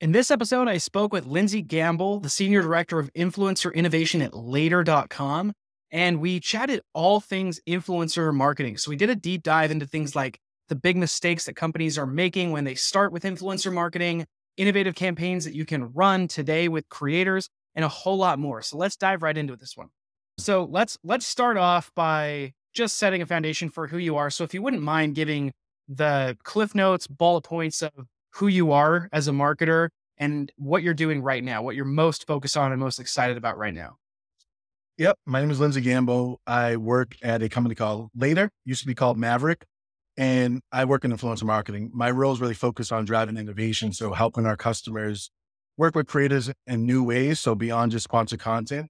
In this episode, I spoke with Lindsey Gamble, the Senior Director of Influencer Innovation at Later.com, and we chatted all things influencer marketing. So we did a deep dive into things like the big mistakes that companies are making when they start with influencer marketing, innovative campaigns that you can run today with creators, and a whole lot more. So let's dive right into this one. So let's let's start off by just setting a foundation for who you are. So if you wouldn't mind giving the cliff notes, bullet points of who you are as a marketer and what you're doing right now, what you're most focused on and most excited about right now. Yep. My name is Lindsey Gamble. I work at a company called Later, used to be called Mavrck, and I work in influencer marketing. My role is really focused on driving innovation. So helping our customers work with creators in new ways. So beyond just sponsored content.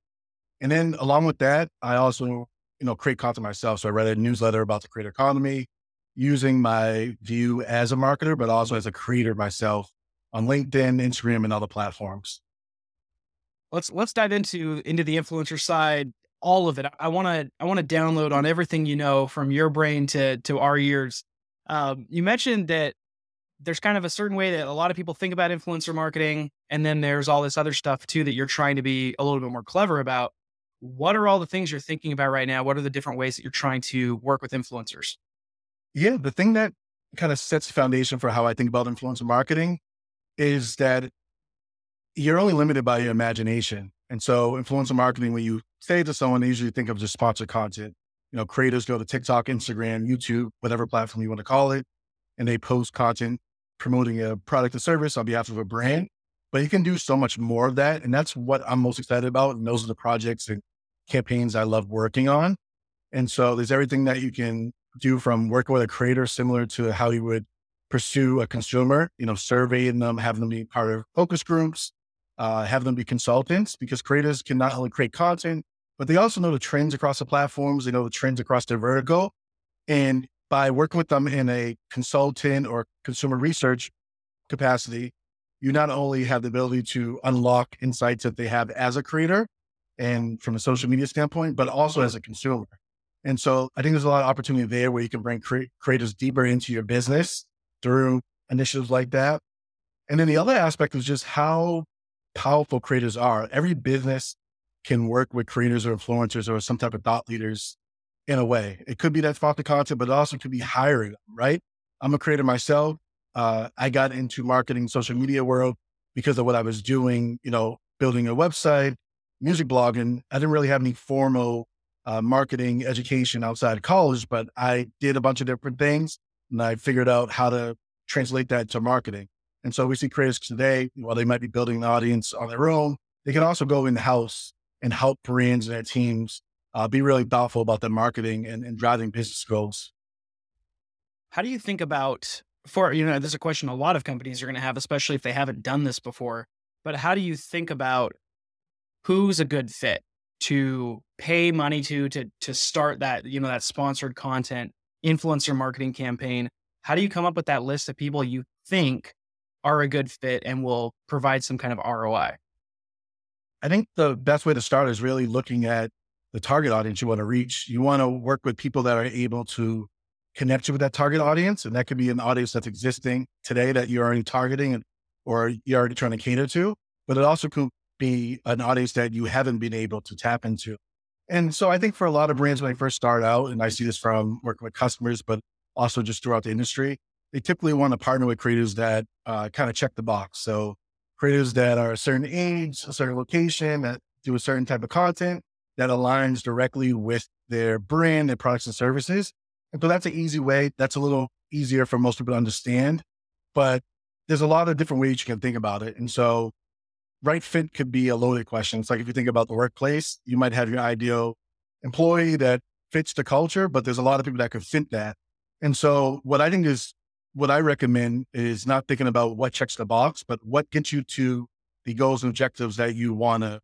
And then along with that, I also, you know, create content myself. So I read a newsletter about the creator economy using my view as a marketer, but also as a creator myself on LinkedIn, Instagram, and other platforms. Let's let's dive into into the influencer side, all of it. I want to I want to download on everything you know from your brain to to our ears. Um, you mentioned that there's kind of a certain way that a lot of people think about influencer marketing, and then there's all this other stuff too that you're trying to be a little bit more clever about. What are all the things you're thinking about right now? What are the different ways that you're trying to work with influencers? Yeah, the thing that kind of sets the foundation for how I think about influencer marketing is that you're only limited by your imagination. And so influencer marketing, when you say to someone, they usually think of just sponsored content. You know, creators go to TikTok, Instagram, YouTube, whatever platform you want to call it, and they post content promoting a product or service on behalf of a brand. But you can do so much more of that. And that's what I'm most excited about. And those are the projects and campaigns I love working on. And so there's everything that you can do from working with a creator, similar to how you would pursue a consumer, you know, surveying them, having them be part of focus groups, uh, have them be consultants because creators can not only create content, but they also know the trends across the platforms. They know the trends across their vertical. And by working with them in a consultant or consumer research capacity, you not only have the ability to unlock insights that they have as a creator and from a social media standpoint, but also as a consumer. And so I think there's a lot of opportunity there where you can bring cre- creators deeper into your business through initiatives like that. And then the other aspect is just how powerful creators are. Every business can work with creators or influencers or some type of thought leaders in a way. It could be that sponsored content, but it also could be hiring them, right? I'm a creator myself. Uh, I got into marketing social media world because of what I was doing, you know, building a website, music blogging. I didn't really have any formal uh, marketing education outside of college, but I did a bunch of different things and I figured out how to translate that to marketing. And so we see creators today, while they might be building an audience on their own, they can also go in house and help brands and their teams uh, be really thoughtful about their marketing and, and driving business goals. How do you think about for you know this is a question a lot of companies are going to have, especially if they haven't done this before. But how do you think about who's a good fit to pay money to to to start that you know that sponsored content influencer marketing campaign? How do you come up with that list of people you think are a good fit and will provide some kind of ROI? I think the best way to start is really looking at the target audience you want to reach. You want to work with people that are able to connect you with that target audience. And that could be an audience that's existing today that you're already targeting or you're already trying to cater to. But it also could be an audience that you haven't been able to tap into. And so I think for a lot of brands, when they first start out, and I see this from working with customers, but also just throughout the industry, they typically want to partner with creators that uh, kind of check the box. So creators that are a certain age, a certain location, that do a certain type of content that aligns directly with their brand, their products and services. And so that's an easy way. That's a little easier for most people to understand, but there's a lot of different ways you can think about it. And so right fit could be a loaded question. It's like if you think about the workplace, you might have your ideal employee that fits the culture, but there's a lot of people that could fit that. And so what I think is what I recommend is not thinking about what checks the box, but what gets you to the goals and objectives that you want to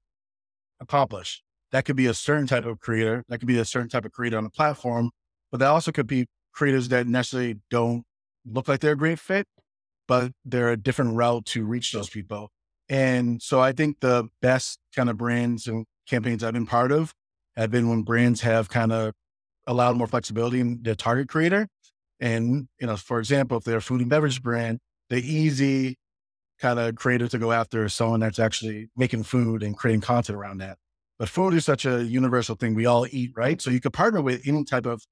accomplish. That could be a certain type of creator. That could be a certain type of creator on a platform, but that also could be creators that necessarily don't look like they're a great fit, but they're a different route to reach those people. And so I think the best kind of brands and campaigns I've been part of have been when brands have kind of allowed more flexibility in their target creator. And, you know, for example, if they're a food and beverage brand, the easy kind of creator to go after is someone that's actually making food and creating content around that. But food is such a universal thing. We all eat, right? So you could partner with any type of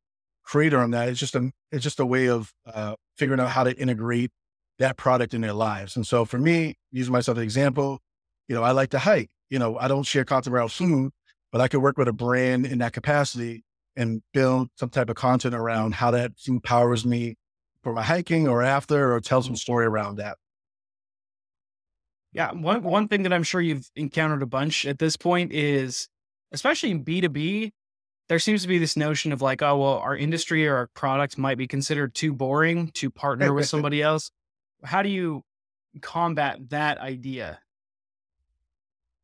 creator on that. It's just a it's just a way of uh, figuring out how to integrate that product in their lives. And so for me, using myself as an example, you know, I like to hike. You know, I don't share content around food, but I could work with a brand in that capacity and build some type of content around how that empowers me for my hiking or after, or tell some story around that. Yeah, one one thing that I'm sure you've encountered a bunch at this point is, especially in B2B, there seems to be this notion of like, oh, well, our industry or our product might be considered too boring to partner with somebody else. How do you combat that idea?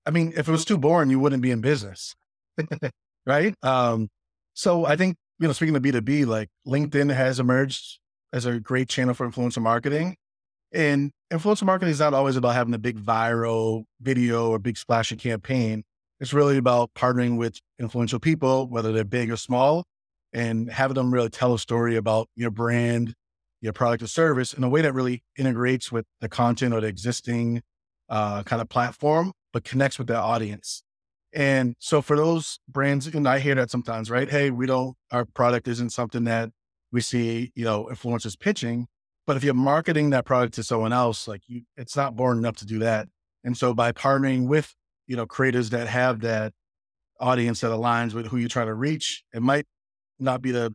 I mean, if it was too boring, you wouldn't be in business. right. Um, so I think, you know, speaking of B2B, like LinkedIn has emerged as a great channel for influencer marketing. And influencer marketing is not always about having a big viral video or big splashy campaign. It's really about partnering with influential people, whether they're big or small, and having them really tell a story about your brand, your product or service in a way that really integrates with the content or the existing uh, kind of platform, but connects with their audience. And so for those brands, and I hear that sometimes, right? Hey, we don't, our product isn't something that we see, you know, influencers pitching. But if you're marketing that product to someone else, like you, it's not boring enough to do that. And so by partnering with, you know, creators that have that audience that aligns with who you're trying to reach, it might not be the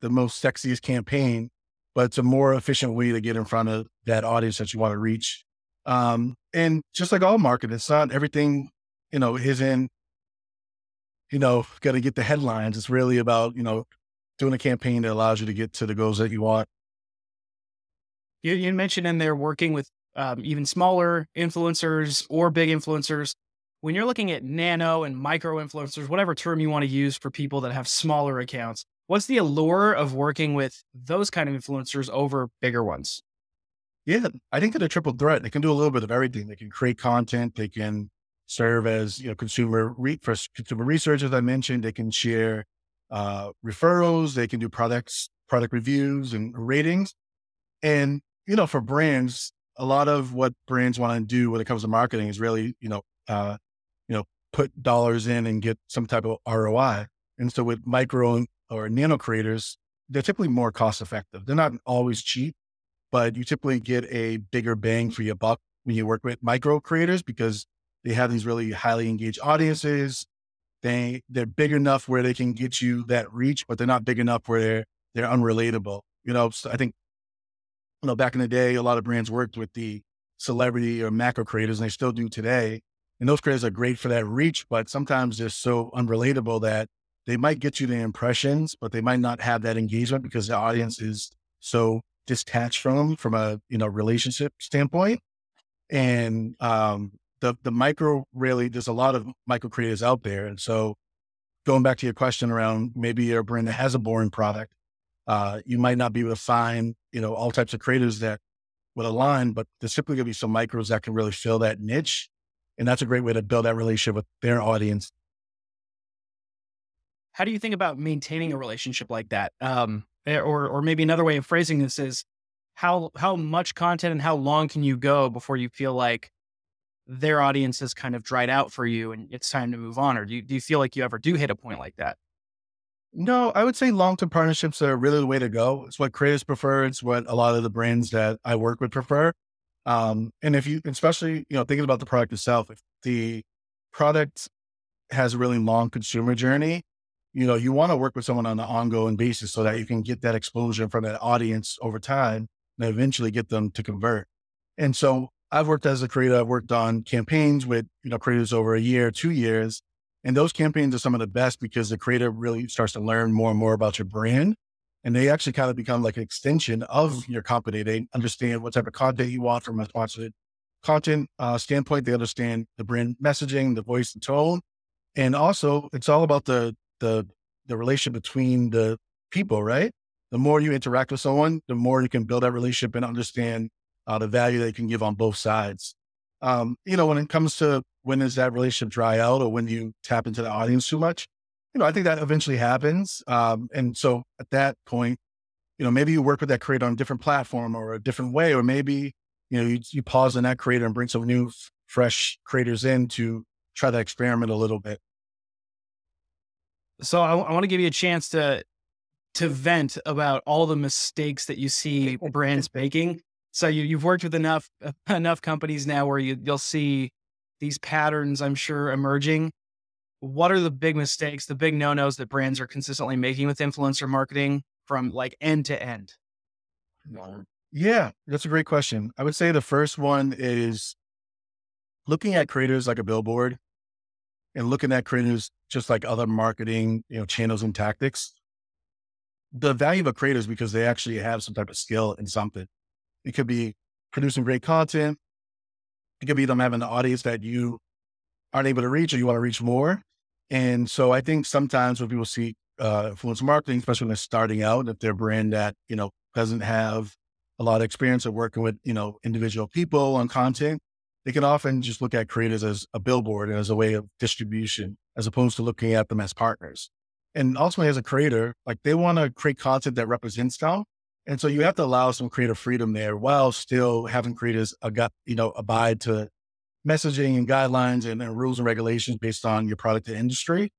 the most sexiest campaign, but it's a more efficient way to get in front of that audience that you want to reach. Um, and just like all marketing, it's not everything, you know, is in, you know, got to get the headlines. It's really about, you know, doing a campaign that allows you to get to the goals that you want. You, you mentioned in there working with um, even smaller influencers or big influencers. When you're looking at nano and micro influencers, whatever term you want to use for people that have smaller accounts, what's the allure of working with those kind of influencers over bigger ones? Yeah, I think they're a triple threat. They can do a little bit of everything. They can create content. They can serve as you know consumer re- for consumer research, as I mentioned. They can share uh, referrals. They can do products, product reviews, and ratings. And you know, for brands, a lot of what brands want to do when it comes to marketing is really you know, uh, you know, put dollars in and get some type of ROI. And so with micro or nano creators, they're typically more cost effective. They're not always cheap, but you typically get a bigger bang for your buck when you work with micro creators because they have these really highly engaged audiences. They they're big enough where they can get you that reach, but they're not big enough where they're they're unrelatable. You know, so I think you know back in the day, a lot of brands worked with the celebrity or macro creators, and they still do today. And those creators are great for that reach, but sometimes they're so unrelatable that they might get you the impressions, but they might not have that engagement because the audience is so detached from them from a you know relationship standpoint. And um, the the micro really there's a lot of micro creators out there, and so going back to your question around maybe you're a brand that has a boring product, uh, you might not be able to find you know all types of creators that would align, but there's simply going to be some micros that can really fill that niche, and that's a great way to build that relationship with their audience. How do you think about maintaining a relationship like that? Um, eh, or, or maybe another way of phrasing this is how how much content and how long can you go before you feel like their audience has kind of dried out for you and it's time to move on? Or do you, do you feel like you ever do hit a point like that? No, I would say long term partnerships are really the way to go. It's what creators prefer. It's what a lot of the brands that I work with prefer. Um, and if you, especially, you know, thinking about the product itself, if the product has a really long consumer journey, you know, you want to work with someone on an ongoing basis so that you can get that exposure from that audience over time and eventually get them to convert. And so I've worked as a creator. I've worked on campaigns with, you know, creators over a year, two years. And those campaigns are some of the best because the creator really starts to learn more and more about your brand. And they actually kind of become like an extension of your company. They understand what type of content you want from a sponsored content uh, standpoint. They understand the brand messaging, the voice and tone. And also it's all about the, the, the relationship between the people, right? The more you interact with someone, the more you can build that relationship and understand uh, the value they can give on both sides. Um, you know, when it comes to when does that relationship dry out or when you tap into the audience too much, you know, I think that eventually happens. Um, and so at that point, you know, maybe you work with that creator on a different platform or a different way, or maybe you know, you, you pause on that creator and bring some new, fresh creators in to try to experiment a little bit. So I, I want to give you a chance to to vent about all the mistakes that you see brands making. So you you've worked with enough enough companies now where you you'll see these patterns. I'm sure emerging. What are the big mistakes, the big no nos that brands are consistently making with influencer marketing from like end to end? Yeah, that's a great question. I would say the first one is looking at creators like a billboard and looking at creators just like other marketing, you know, channels and tactics. The value of a creator is because they actually have some type of skill in something. It could be producing great content. It could be them having an audience that you aren't able to reach or you want to reach more. And so I think sometimes when people see uh, influencer marketing, especially when they're starting out, if they're a brand that, you know, doesn't have a lot of experience of working with, you know, individual people on content, they can often just look at creators as a billboard and as a way of distribution, as opposed to looking at them as partners. And ultimately, as a creator, like they want to create content that represents them. And so you have to allow some creative freedom there while still having creators, you know, abide to messaging and guidelines and, and rules and regulations based on your product and industry.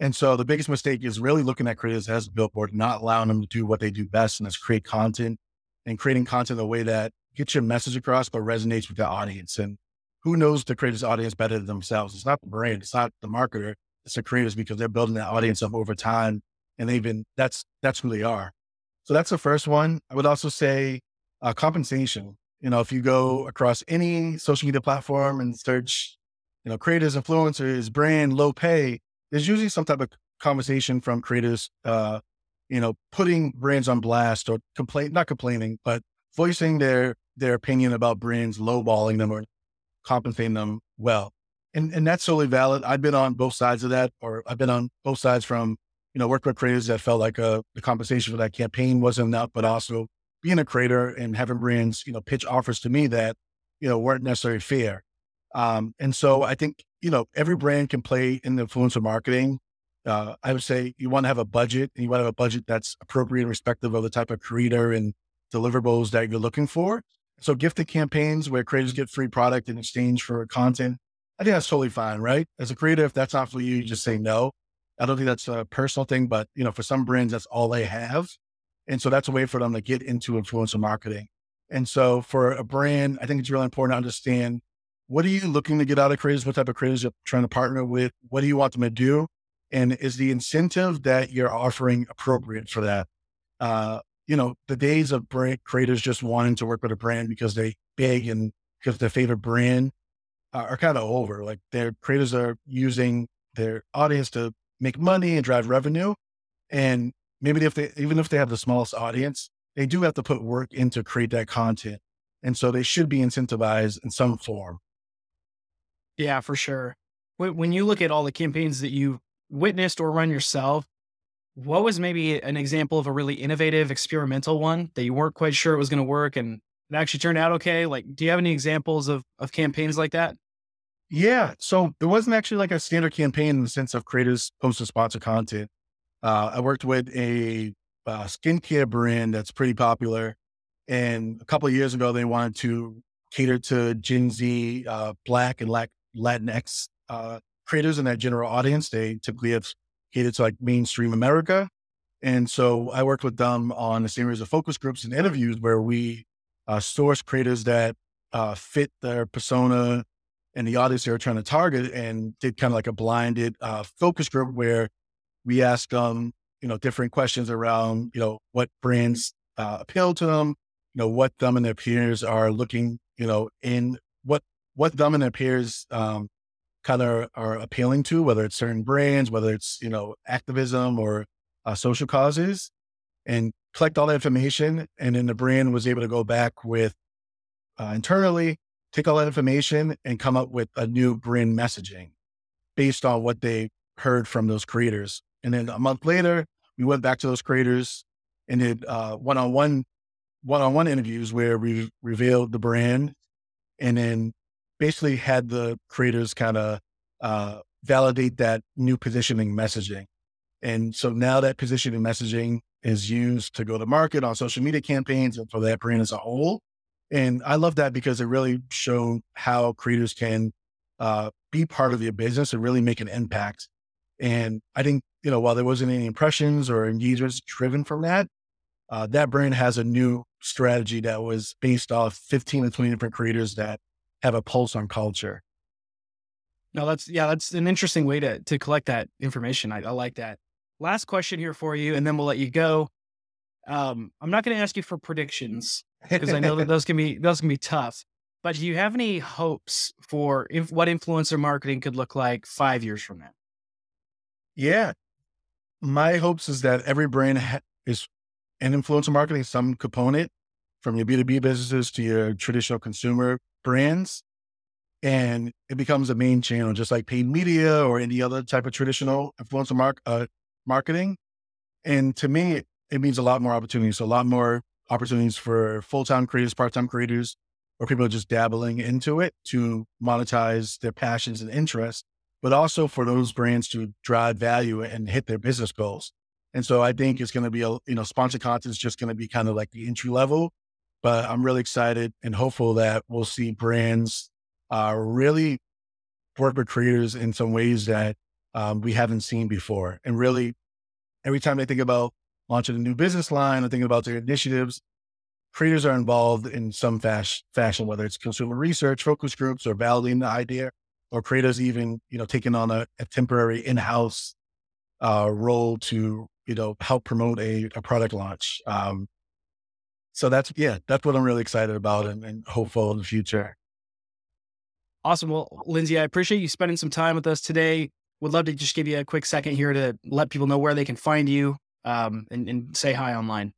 And so the biggest mistake is really looking at creators as a billboard, not allowing them to do what they do best, and that's create content and creating content in a way that gets your message across, but resonates with the audience. And who knows the creators' audience better than themselves? It's not the brand, it's not the marketer, it's the creators because they're building that audience up over time, and they've been that's that's who they are. So that's the first one. I would also say uh, compensation. You know, if you go across any social media platform and search, you know, creators, influencers, brand, low pay, there's usually some type of conversation from creators, uh, you know, putting brands on blast or complain, not complaining, but voicing their their opinion about brands, lowballing them or compensating them well. And and that's totally valid. I've been on both sides of that, or I've been on both sides from you know, work with creators that felt like uh, the compensation for that campaign wasn't enough, but also being a creator and having brands, you know, pitch offers to me that, you know, weren't necessarily fair. Um, and so I think, you know, every brand can play in the influencer marketing. Uh, I would say you want to have a budget and you want to have a budget that's appropriate respective of the type of creator and deliverables that you're looking for. So gifted campaigns where creators get free product in exchange for content. I think that's totally fine, right? As a creator, if that's not for you, you just say no. I don't think that's a personal thing, but you know, for some brands, that's all they have. And so that's a way for them to get into influencer marketing. And so for a brand, I think it's really important to understand what are you looking to get out of creators? What type of creators you're trying to partner with? What do you want them to do? And is the incentive that you're offering appropriate for that? Uh, you know, the days of brand creators just wanting to work with a brand because they big and because their favorite brand uh, are kind of over. Like their creators are using their audience to make money and drive revenue. And maybe if they, even if they have the smallest audience, they do have to put work in to create that content. And so they should be incentivized in some form. Yeah, for sure. When you look at all the campaigns that you've witnessed or run yourself, what was maybe an example of a really innovative experimental one that you weren't quite sure it was going to work and it actually turned out okay? Like, do you have any examples of, of campaigns like that? Yeah. So there wasn't actually like a standard campaign in the sense of creators posting sponsor content. Uh, I worked with a uh, skincare brand that's pretty popular. And a couple of years ago, they wanted to cater to Gen Z, uh, Black and Latinx uh, creators in that general audience. They typically have catered to like mainstream America. And so I worked with them on a series of focus groups and interviews where we uh, source creators that uh, fit their persona and the audience they were trying to target and did kind of like a blinded uh, focus group where we asked them, you know, different questions around, you know, what brands uh, appeal to them, you know, what them and their peers are looking, you know, in what, what them and their peers um, kind of are appealing to, whether it's certain brands, whether it's, you know, activism or uh, social causes and collect all that information. And then the brand was able to go back with uh, internally take all that information and come up with a new brand messaging based on what they heard from those creators. And then a month later, we went back to those creators and did uh, one-on-one one-on-one interviews where we revealed the brand and then basically had the creators kind of uh, validate that new positioning messaging. And so now that positioning messaging is used to go to market on social media campaigns and for that brand as a whole. And I love that because it really showed how creators can uh, be part of your business and really make an impact. And I think, you know, while there wasn't any impressions or engagers driven from that, uh, that brand has a new strategy that was based off 15 to 20 different creators that have a pulse on culture. No, that's yeah, that's an interesting way to to collect that information. I, I like that. Last question here for you, and then we'll let you go. Um, I'm not going to ask you for predictions because I know that those can be those can be tough. But do you have any hopes for if, what influencer marketing could look like five years from now? Yeah, my hopes is that every brand ha- is in influencer marketing, some component from your B2B businesses to your traditional consumer brands. And it becomes a main channel, just like paid media or any other type of traditional influencer mark, uh, marketing. And to me, it means a lot more opportunities. So a lot more opportunities for full-time creators, part-time creators, or people just dabbling into it to monetize their passions and interests, but also for those brands to drive value and hit their business goals. And so I think it's going to be a, you know, sponsored content is just going to be kind of like the entry level, but I'm really excited and hopeful that we'll see brands uh, really work with creators in some ways that um, we haven't seen before. And really, every time they think about launching a new business line or thinking about their initiatives, creators are involved in some fas- fashion, whether it's consumer research, focus groups, or validating the idea, or creators even, you know, taking on a, a temporary in-house uh, role to, you know, help promote a, a product launch. Um, so that's, yeah, that's what I'm really excited about and, and hopeful in the future. Awesome. Well, Lindsey, I appreciate you spending some time with us today. Would love to just give you a quick second here to let people know where they can find you um, and, and say hi online.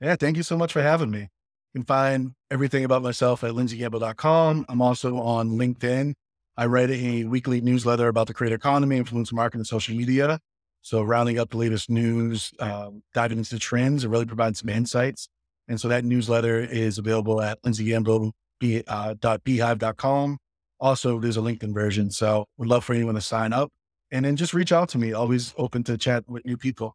Yeah, thank you so much for having me. You can find everything about myself at lindseygamble.com. I'm also on LinkedIn. I write a weekly newsletter about the creator economy, influencer marketing, and social media. So rounding up the latest news, um, diving into trends, and really provide some insights. And so that newsletter is available at lindseygamble.beehiiv.com. Also, there's a LinkedIn version. So would love for anyone to sign up and then just reach out to me. Always open to chat with new people.